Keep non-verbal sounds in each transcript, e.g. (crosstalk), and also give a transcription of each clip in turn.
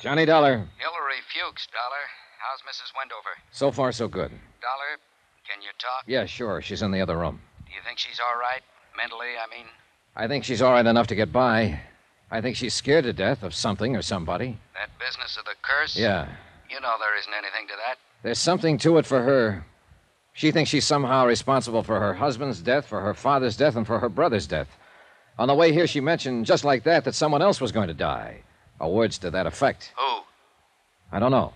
Johnny Dollar. Hillary Fuchs, Dollar. How's Mrs. Wendover? So far, so good. Dollar, can you talk? Yeah, sure. She's in the other room. Do you think she's all right? Mentally, I mean? I think she's all right enough to get by. I think she's scared to death of something or somebody. That business of the curse? Yeah. You know there isn't anything to that. There's something to it for her. She thinks she's somehow responsible for her husband's death, for her father's death, and for her brother's death. On the way here, she mentioned just like that that someone else was going to die. Or words to that effect. Who? I don't know.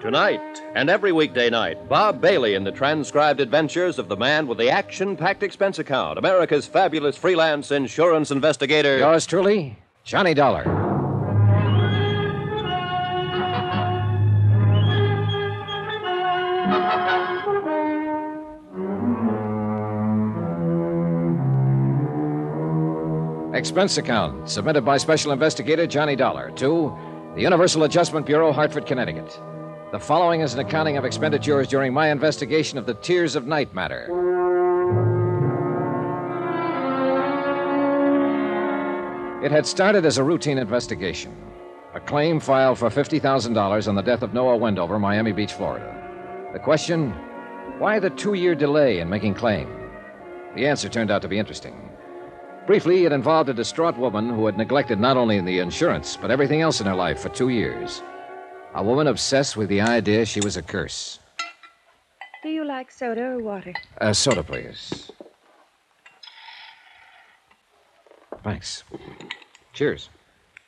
Tonight and every weekday night, Bob Bailey in the transcribed adventures of the man with the action packed expense account, America's fabulous freelance insurance investigator. Yours truly, Johnny Dollar. Expense account submitted by Special Investigator Johnny Dollar to the Universal Adjustment Bureau, Hartford, Connecticut. The following is an accounting of expenditures during my investigation of the Tears of Night matter. It had started as a routine investigation. A claim filed for $50,000 on the death of Noah Wendover, Miami Beach, Florida. The question why the two year delay in making claim? The answer turned out to be interesting. Briefly, it involved a distraught woman who had neglected not only the insurance, but everything else in her life for two years. A woman obsessed with the idea she was a curse. Do you like soda or water? Uh, soda, please. Thanks. Cheers.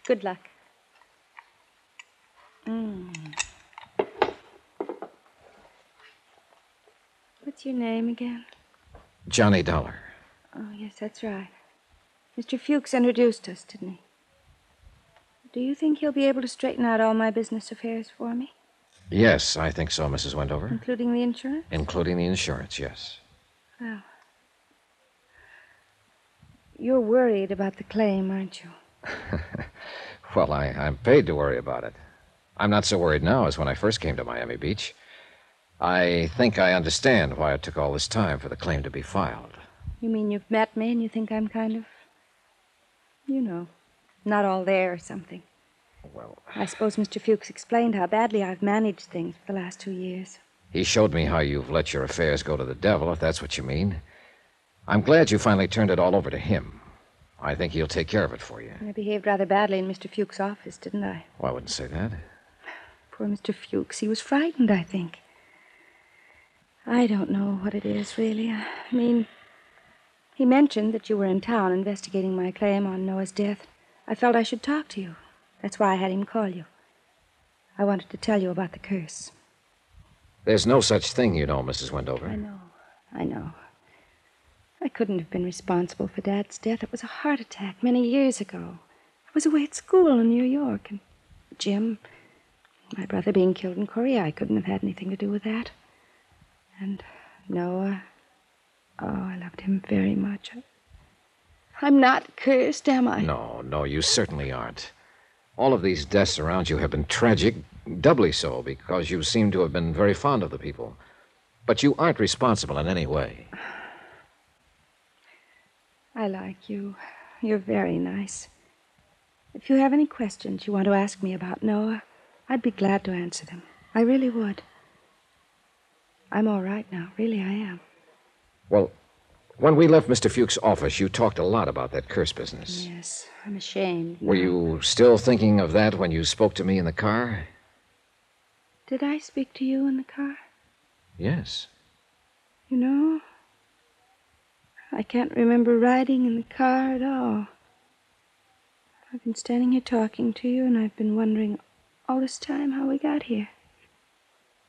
Good luck. Mm. What's your name again? Johnny Dollar. Oh, yes, that's right. Mr. Fuchs introduced us, didn't he? Do you think he'll be able to straighten out all my business affairs for me, Yes, I think so, Mrs. Wendover. including the insurance? Including the insurance, yes. Well, you're worried about the claim, aren't you? (laughs) Well, I, I'm paid to worry about it. I'm not so worried now as when I first came to Miami Beach. I think I understand why it took all this time for the claim to be filed. You mean you've met me and you think I'm kind of, you know, not all there or something? Well, I suppose Mr. Fuchs explained how badly I've managed things for the last two years. he showed me how you've let your affairs go to the devil, if that's what you mean. I'm glad you finally turned it all over to him. I think he'll take care of it for you. I behaved rather badly in Mr. Fuchs' office, didn't I? Well, I wouldn't say that. Poor Mr. Fuchs. He was frightened, I think. I don't know what it is, really. I mean, he mentioned that you were in town investigating my claim on Noah's death. I felt I should talk to you. That's why I had him call you. I wanted to tell you about the curse. There's no such thing, you know, Mrs. Wendover. I know. I know. I couldn't have been responsible for Dad's death. It was a heart attack many years ago. I was away at school in New York, and Jim, my brother being killed in Korea, I couldn't have had anything to do with that. And Noah, oh, I loved him very much. I'm not cursed, am I? No, no, you certainly aren't. All of these deaths around you have been tragic, doubly so, because you seem to have been very fond of the people. But you aren't responsible in any way. I like you. You're very nice. If you have any questions you want to ask me about Noah, I'd be glad to answer them. I really would. I'm all right now. Really, I am. Well, when we left Mr. Fuchs' office, you talked a lot about that curse business. Yes, I'm ashamed. Were you still thinking of that when you spoke to me in the car? Did I speak to you in the car? Yes. You know, I can't remember riding in the car at all. I've been standing here talking to you, and I've been wondering all this time how we got here.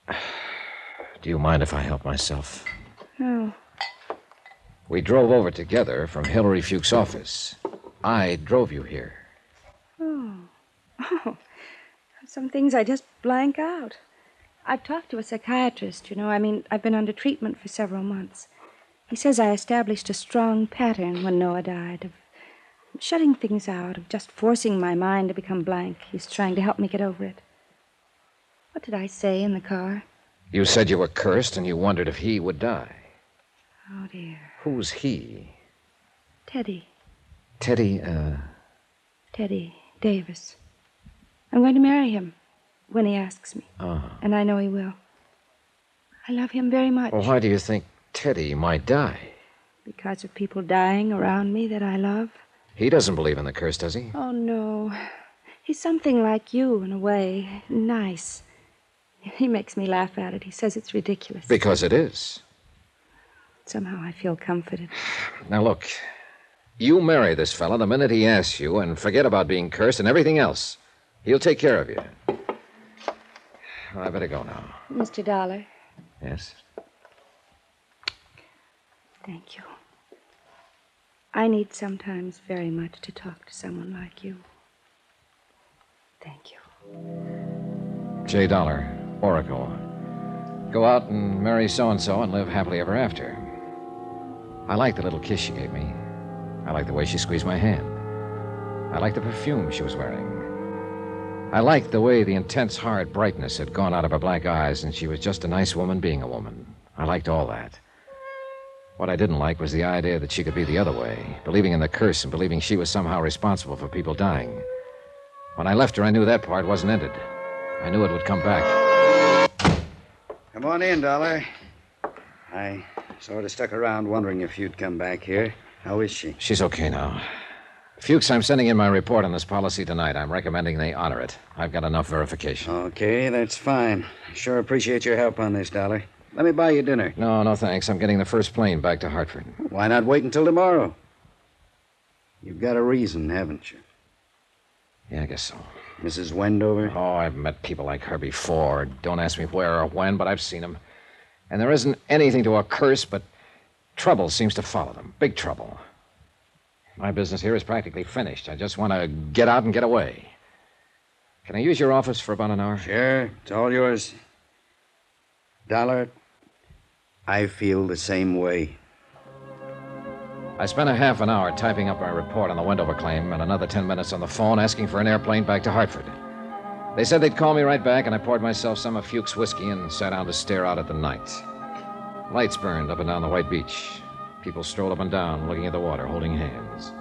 (sighs) Do you mind if I help myself? No. We drove over together from Hillary Fuchs' office. I drove you here. Oh. (laughs) Oh. Some things I just blank out. I've talked to a psychiatrist, you know. I mean, I've been under treatment for several months. He says I established a strong pattern when Noah died of shutting things out, of just forcing my mind to become blank. He's trying to help me get over it. What did I say in the car? You said you were cursed and you wondered if he would die. Oh, dear. Who's he? Teddy. Teddy, uh. Teddy Davis. I'm going to marry him when he asks me, Oh. and I know he will. I love him very much Well, why do you think Teddy might die? because of people dying around me that I love. He doesn't believe in the curse, does he? Oh, no. He's something like you in a way. Nice. (laughs) He makes me laugh at it. He says it's ridiculous. Because it is. Somehow I feel comforted. Now, look. You marry this fellow the minute he asks you, and forget about being cursed and everything else. He'll take care of you. Well, I better go now. Mr. Dollar, Yes? thank you. I need sometimes very much to talk to someone like you. Thank you. J. Dollar, Oracle. Go out and marry so and so and live happily ever after. I like the little kiss she gave me. I like the way she squeezed my hand. I like the perfume she was wearing. I liked the way the intense, hard brightness had gone out of her black eyes, and she was just a nice woman being a woman. I liked all that. What I didn't like was the idea that she could be the other way, believing in the curse and believing she was somehow responsible for people dying. When I left her, I knew that part wasn't ended. I knew it would come back. Come on in, Dollar. I sort of stuck around wondering if you'd come back here. How is she? She's okay now. Fuchs, I'm sending in my report on this policy tonight. I'm recommending they honor it. I've got enough verification. Okay, that's fine. Sure appreciate your help on this, Dollar. Let me buy you dinner. No, no, thanks. I'm getting the first plane back to Hartford. Why not wait until tomorrow? You've got a reason, haven't you? Yeah, I guess so. Mrs. Wendover? Oh, I've met people like her before. Don't ask me where or when, but I've seen them. And there isn't anything to a curse, but trouble seems to follow them. Big trouble. My business here is practically finished. I just want to get out and get away. Can I use your office for about an hour? Sure, it's all yours. Dollar, I feel the same way. I spent a half an hour typing up my report on the Wendover claim and another ten minutes on the phone asking for an airplane back to Hartford. They said they'd call me right back, and I poured myself some of Fuchs' whiskey and sat down to stare out at the night. Lights burned up and down the white beach. People strolled up and down, looking at the water, holding hands.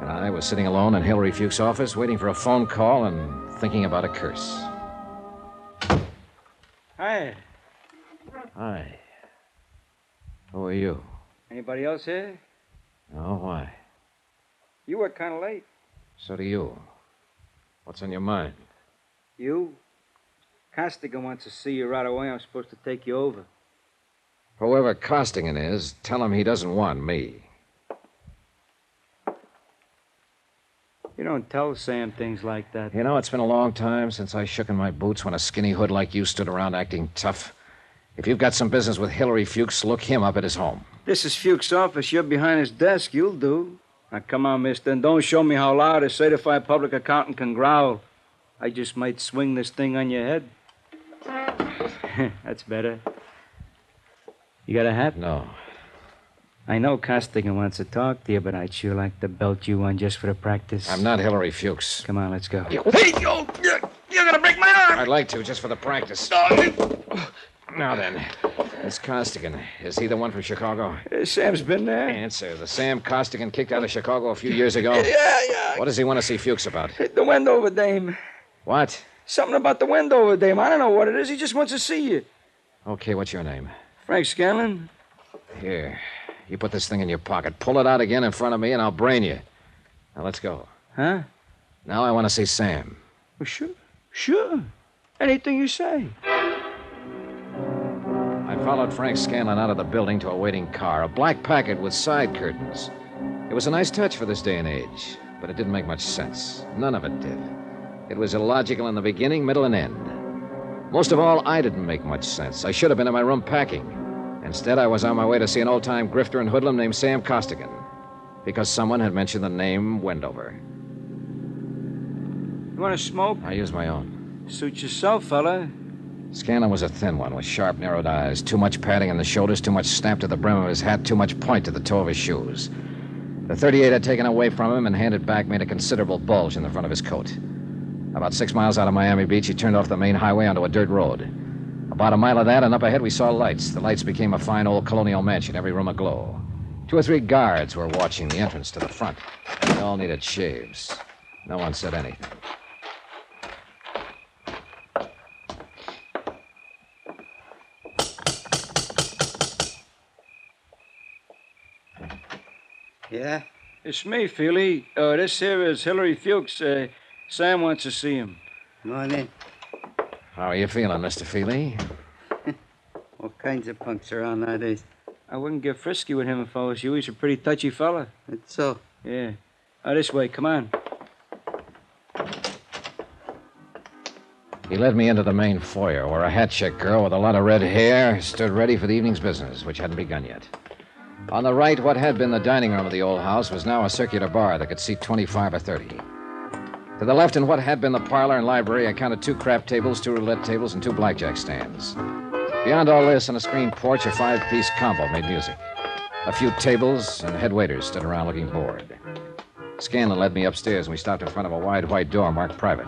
And I was sitting alone in Hillary Fuchs' office, waiting for a phone call and thinking about a curse. Hi. Hi. Who are you? Anybody else here? Oh, why? You were kind of late. So do you. What's on your mind? You? Costigan wants to see you right away. I'm supposed to take you over. Whoever Costigan is, tell him he doesn't want me. You don't tell Sam things like that. You know, it's been a long time since I shook in my boots when a skinny hood like you stood around acting tough. If you've got some business with Hillary Fuchs, look him up at his home. This is Fuchs' office. You're behind his desk. You'll do. Now, come on, mister, and don't show me how loud a certified public accountant can growl. I just might swing this thing on your head. (laughs) That's better. You got a hat? No. I know Costigan wants to talk to you, but I'd sure like to belt you one just for the practice. I'm not Hillary Fuchs. Come on, let's go. You- Hey, you! You're, you're gonna break my arm! I'd like to, just for the practice. Now then, this Costigan, is he the one from Chicago? Uh, Sam's been there. Answer. The Sam Costigan kicked out of Chicago a few years ago? Yeah, yeah. What does he want to see Fuchs about? The Wendover dame. What? Something about the Wendover dame. I don't know what it is. He just wants to see you. Okay, what's your name? Frank Scanlon? Here. You put this thing in your pocket. Pull it out again in front of me, and I'll brain you. Now, let's go. Huh? Now I want to see Sam. Well, sure. Sure. Anything you say. I followed Frank Scanlon out of the building to a waiting car, a black Packard with side curtains. It was a nice touch for this day and age, but it didn't make much sense. None of it did. It was illogical in the beginning, middle, and end. Most of all, I didn't make much sense. I should have been in my room packing. Instead, I was on my way to see an old time grifter and hoodlum named Sam Costigan because someone had mentioned the name Wendover. You want to smoke? I use my own. Suit yourself, fella. Scanlon was a thin one with sharp, narrowed eyes, too much padding in the shoulders, too much snap to the brim of his hat, too much point to the toe of his shoes. The 38 I'd taken away from him and handed back made a considerable bulge in the front of his coat. About six miles out of Miami Beach, he turned off the main highway onto a dirt road. About a mile of that, and up ahead, we saw lights. The lights became a fine old colonial mansion, every room aglow. Two or three guards were watching the entrance to the front. They all needed shaves. No one said anything. Yeah? It's me, Feely. Uh, this here is Hillary Fuchs. Uh, Sam wants to see him. Come on in. How are you feeling, Mr. Feely? (laughs) All kinds of punks around nowadays. I wouldn't get frisky with him if I was you. He's a pretty touchy fella. It's so. Yeah. Uh, this way, come on. He led me into the main foyer, where a hat check girl with a lot of red hair stood ready for the evening's business, which hadn't begun yet. On the right, what had been the dining room of the old house was now a circular bar that could seat 25 or 30. To the left, in what had been the parlor and library, I counted two crap tables, two roulette tables, and two blackjack stands. Beyond all this, on a screen porch, a five piece combo made music. A few tables and head waiters stood around looking bored. Scanlon led me upstairs, and we stopped in front of a wide white door marked private.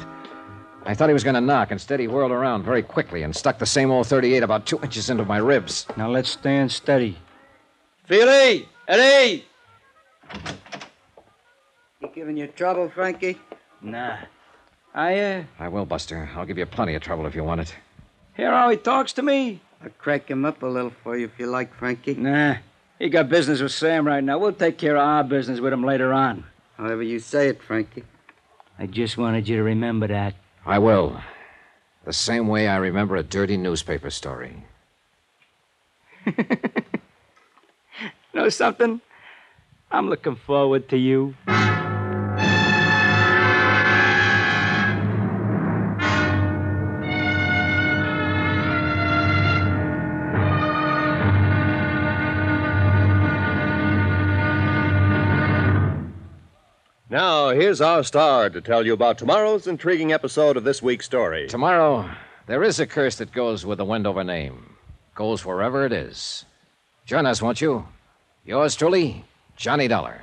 I thought he was going to knock. Instead, he whirled around very quickly and stuck the same old 38 about two inches into my ribs. Now let's stand steady. Feely! Eddie! You giving you trouble, Frankie? Nah. I, uh, I will, Buster. I'll give you plenty of trouble if you want it. hear how he talks to me? I'll crack him up a little for you if you like, Frankie. Nah. He got business with Sam right now. We'll take care of our business with him later on. However you say it, Frankie. I just wanted you to remember that. I will. The same way I remember a dirty newspaper story. (laughs) Know something? I'm looking forward to you. Here's our star to tell you about tomorrow's intriguing episode of this week's story. Tomorrow, there is a curse that goes with the Wendover name. Goes wherever it is. Join us, won't you? Yours truly, Johnny Dollar.